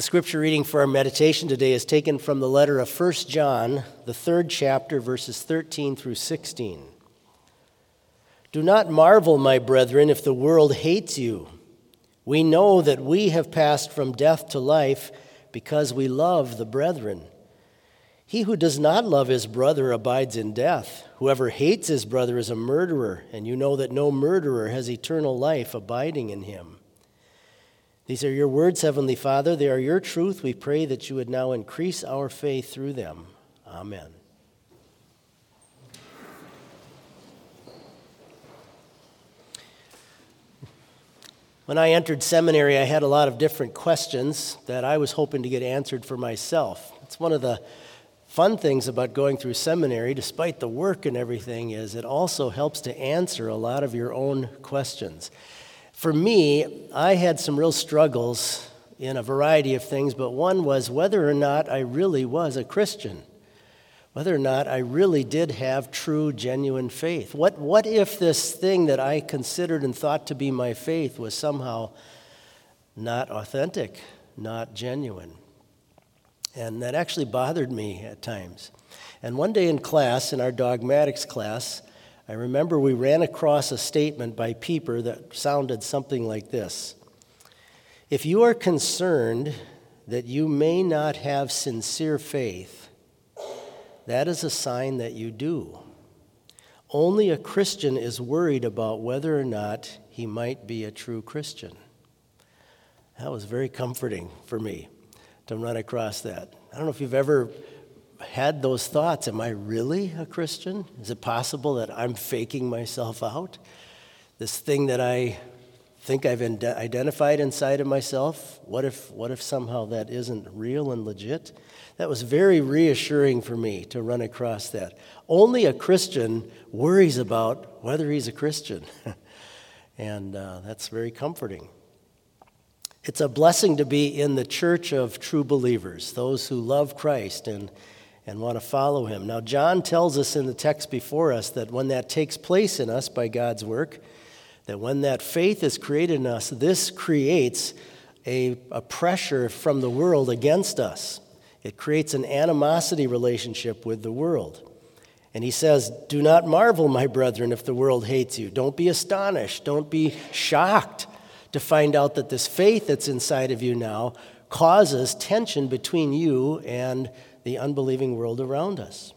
The scripture reading for our meditation today is taken from the letter of 1 John, the third chapter, verses 13 through 16. Do not marvel, my brethren, if the world hates you. We know that we have passed from death to life because we love the brethren. He who does not love his brother abides in death. Whoever hates his brother is a murderer, and you know that no murderer has eternal life abiding in him. These are your words, Heavenly Father. They are your truth. We pray that you would now increase our faith through them. Amen. When I entered seminary, I had a lot of different questions that I was hoping to get answered for myself. It's one of the fun things about going through seminary, despite the work and everything, is it also helps to answer a lot of your own questions. For me, I had some real struggles in a variety of things, but one was whether or not I really was a Christian, whether or not I really did have true, genuine faith. What, what if this thing that I considered and thought to be my faith was somehow not authentic, not genuine? And that actually bothered me at times. And one day in class, in our dogmatics class, I remember we ran across a statement by Pieper that sounded something like this If you are concerned that you may not have sincere faith, that is a sign that you do. Only a Christian is worried about whether or not he might be a true Christian. That was very comforting for me to run across that. I don't know if you've ever had those thoughts Am I really a Christian? Is it possible that I'm faking myself out? This thing that I think I've identified inside of myself, what if, what if somehow that isn't real and legit? That was very reassuring for me to run across that. Only a Christian worries about whether he's a Christian. and uh, that's very comforting. It's a blessing to be in the church of true believers, those who love Christ and and want to follow him. Now, John tells us in the text before us that when that takes place in us by God's work, that when that faith is created in us, this creates a, a pressure from the world against us. It creates an animosity relationship with the world. And he says, Do not marvel, my brethren, if the world hates you. Don't be astonished. Don't be shocked to find out that this faith that's inside of you now causes tension between you and the unbelieving world around us.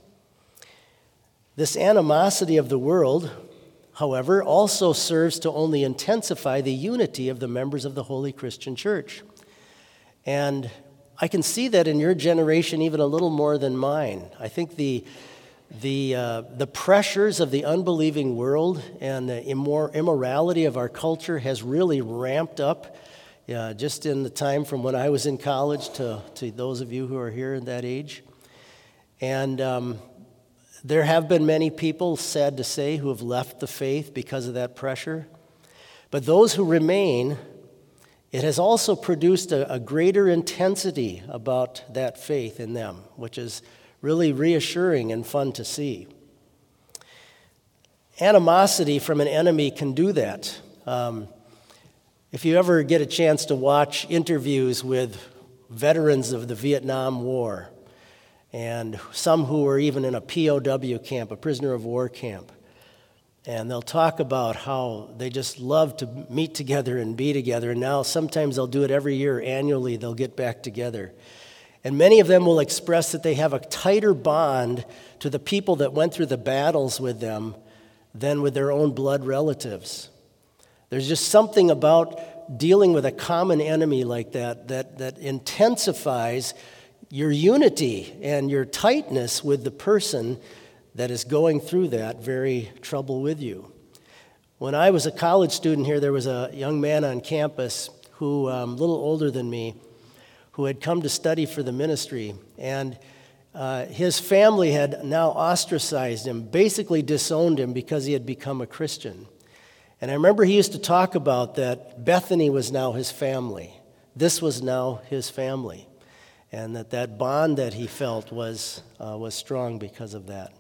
This animosity of the world, however, also serves to only intensify the unity of the members of the Holy Christian Church. And I can see that in your generation even a little more than mine. I think the, the, uh, the pressures of the unbelieving world and the immor- immorality of our culture has really ramped up yeah, just in the time from when I was in college to, to those of you who are here in that age. And um, there have been many people, sad to say, who have left the faith because of that pressure. But those who remain, it has also produced a, a greater intensity about that faith in them, which is really reassuring and fun to see. Animosity from an enemy can do that. Um, if you ever get a chance to watch interviews with veterans of the Vietnam War, and some who were even in a POW camp, a prisoner of war camp, and they'll talk about how they just love to meet together and be together. And now sometimes they'll do it every year, annually, they'll get back together. And many of them will express that they have a tighter bond to the people that went through the battles with them than with their own blood relatives. There's just something about dealing with a common enemy like that that, that intensifies your unity and your tightness with the person that is going through that very trouble with you. When I was a college student here, there was a young man on campus who, um, a little older than me, who had come to study for the ministry. And uh, his family had now ostracized him, basically disowned him because he had become a Christian. And I remember he used to talk about that Bethany was now his family. This was now his family. And that that bond that he felt was, uh, was strong because of that.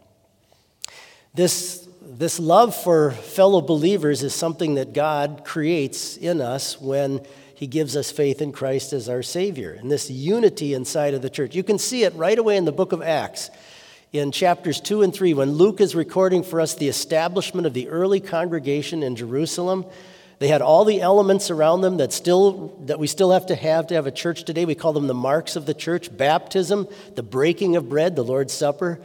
This, this love for fellow believers is something that God creates in us when he he gives us faith in Christ as our Savior and this unity inside of the church. You can see it right away in the book of Acts in chapters 2 and 3 when Luke is recording for us the establishment of the early congregation in Jerusalem. They had all the elements around them that still that we still have to have to have a church today. We call them the marks of the church: baptism, the breaking of bread, the Lord's Supper,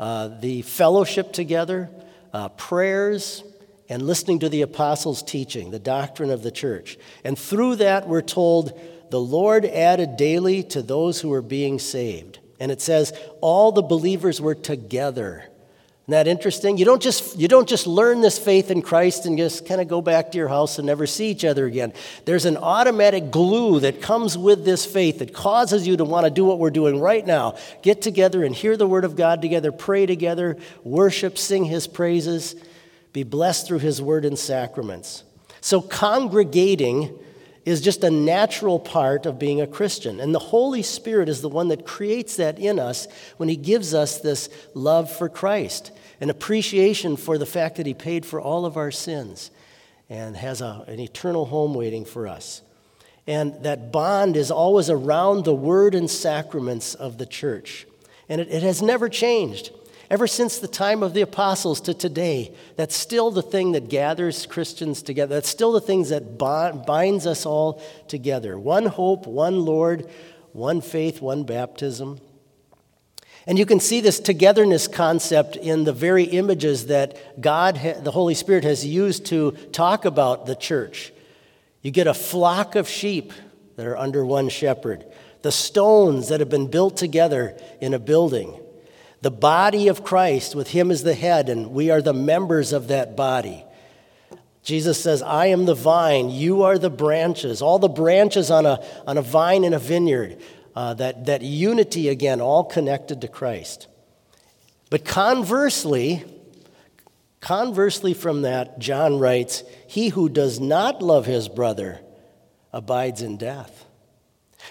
uh, the fellowship together, uh, prayers, and listening to the apostles' teaching, the doctrine of the church. And through that, we're told the Lord added daily to those who were being saved. And it says all the believers were together. Isn't that interesting? You don't just, you don't just learn this faith in Christ and just kind of go back to your house and never see each other again. There's an automatic glue that comes with this faith that causes you to want to do what we're doing right now get together and hear the Word of God together, pray together, worship, sing His praises be blessed through his word and sacraments. So, congregating is just a natural part of being a Christian. And the Holy Spirit is the one that creates that in us when he gives us this love for Christ, an appreciation for the fact that he paid for all of our sins and has a, an eternal home waiting for us. And that bond is always around the word and sacraments of the church. And it, it has never changed. Ever since the time of the apostles to today, that's still the thing that gathers Christians together. That's still the things that binds us all together. One hope, one Lord, one faith, one baptism. And you can see this togetherness concept in the very images that God, the Holy Spirit, has used to talk about the church. You get a flock of sheep that are under one shepherd, the stones that have been built together in a building the body of Christ, with Him as the head, and we are the members of that body. Jesus says, I am the vine, you are the branches. All the branches on a, on a vine in a vineyard. Uh, that, that unity again, all connected to Christ. But conversely, conversely from that, John writes, He who does not love his brother abides in death.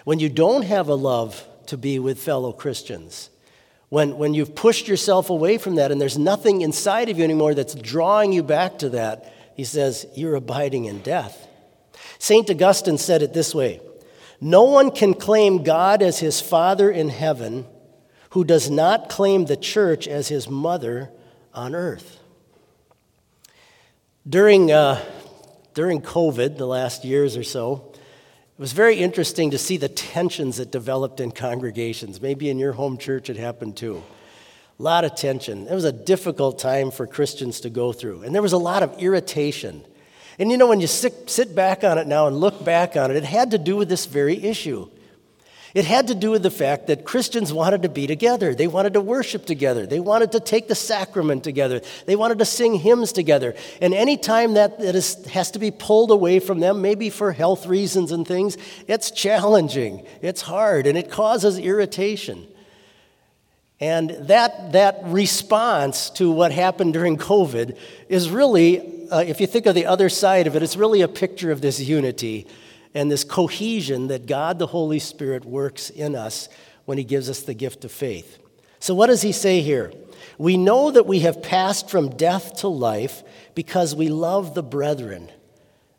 When you don't have a love to be with fellow Christians, when, when you've pushed yourself away from that and there's nothing inside of you anymore that's drawing you back to that, he says, you're abiding in death. St. Augustine said it this way No one can claim God as his Father in heaven who does not claim the church as his mother on earth. During, uh, during COVID, the last years or so, it was very interesting to see the tensions that developed in congregations. Maybe in your home church it happened too. A lot of tension. It was a difficult time for Christians to go through, and there was a lot of irritation. And you know, when you sit, sit back on it now and look back on it, it had to do with this very issue. It had to do with the fact that Christians wanted to be together. They wanted to worship together. They wanted to take the sacrament together. They wanted to sing hymns together. And any time that, that is, has to be pulled away from them, maybe for health reasons and things, it's challenging, it's hard, and it causes irritation. And that, that response to what happened during COVID is really, uh, if you think of the other side of it, it's really a picture of this unity and this cohesion that God the Holy Spirit works in us when He gives us the gift of faith. So, what does He say here? We know that we have passed from death to life because we love the brethren.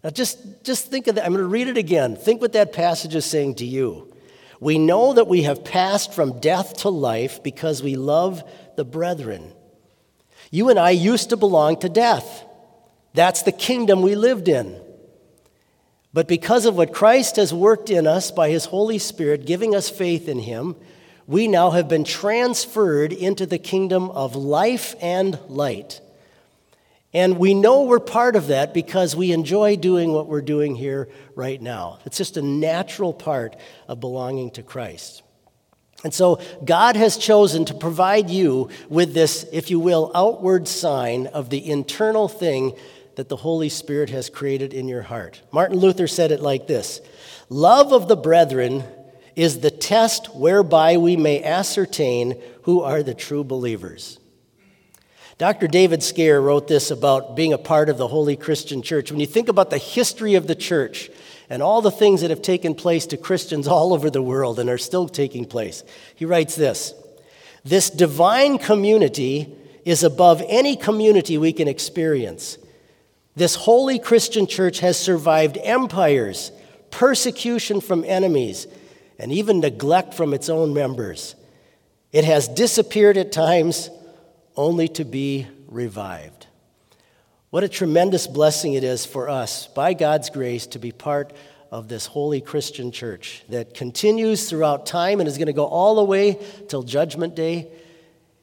Now, just, just think of that. I'm going to read it again. Think what that passage is saying to you. We know that we have passed from death to life because we love the brethren. You and I used to belong to death. That's the kingdom we lived in. But because of what Christ has worked in us by his Holy Spirit, giving us faith in him, we now have been transferred into the kingdom of life and light. And we know we're part of that because we enjoy doing what we're doing here right now. It's just a natural part of belonging to Christ. And so God has chosen to provide you with this, if you will, outward sign of the internal thing that the Holy Spirit has created in your heart. Martin Luther said it like this Love of the brethren is the test whereby we may ascertain who are the true believers. Dr. David Scaer wrote this about being a part of the Holy Christian Church. When you think about the history of the church and all the things that have taken place to Christians all over the world and are still taking place, he writes this This divine community is above any community we can experience. This holy Christian church has survived empires, persecution from enemies, and even neglect from its own members. It has disappeared at times only to be revived. What a tremendous blessing it is for us, by God's grace, to be part of this holy Christian church that continues throughout time and is going to go all the way till Judgment Day.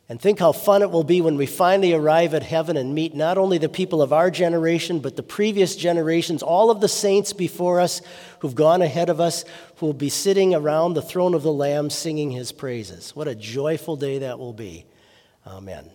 And think how fun it will be when we finally arrive at heaven and meet not only the people of our generation, but the previous generations, all of the saints before us who've gone ahead of us, who will be sitting around the throne of the Lamb singing his praises. What a joyful day that will be. Amen.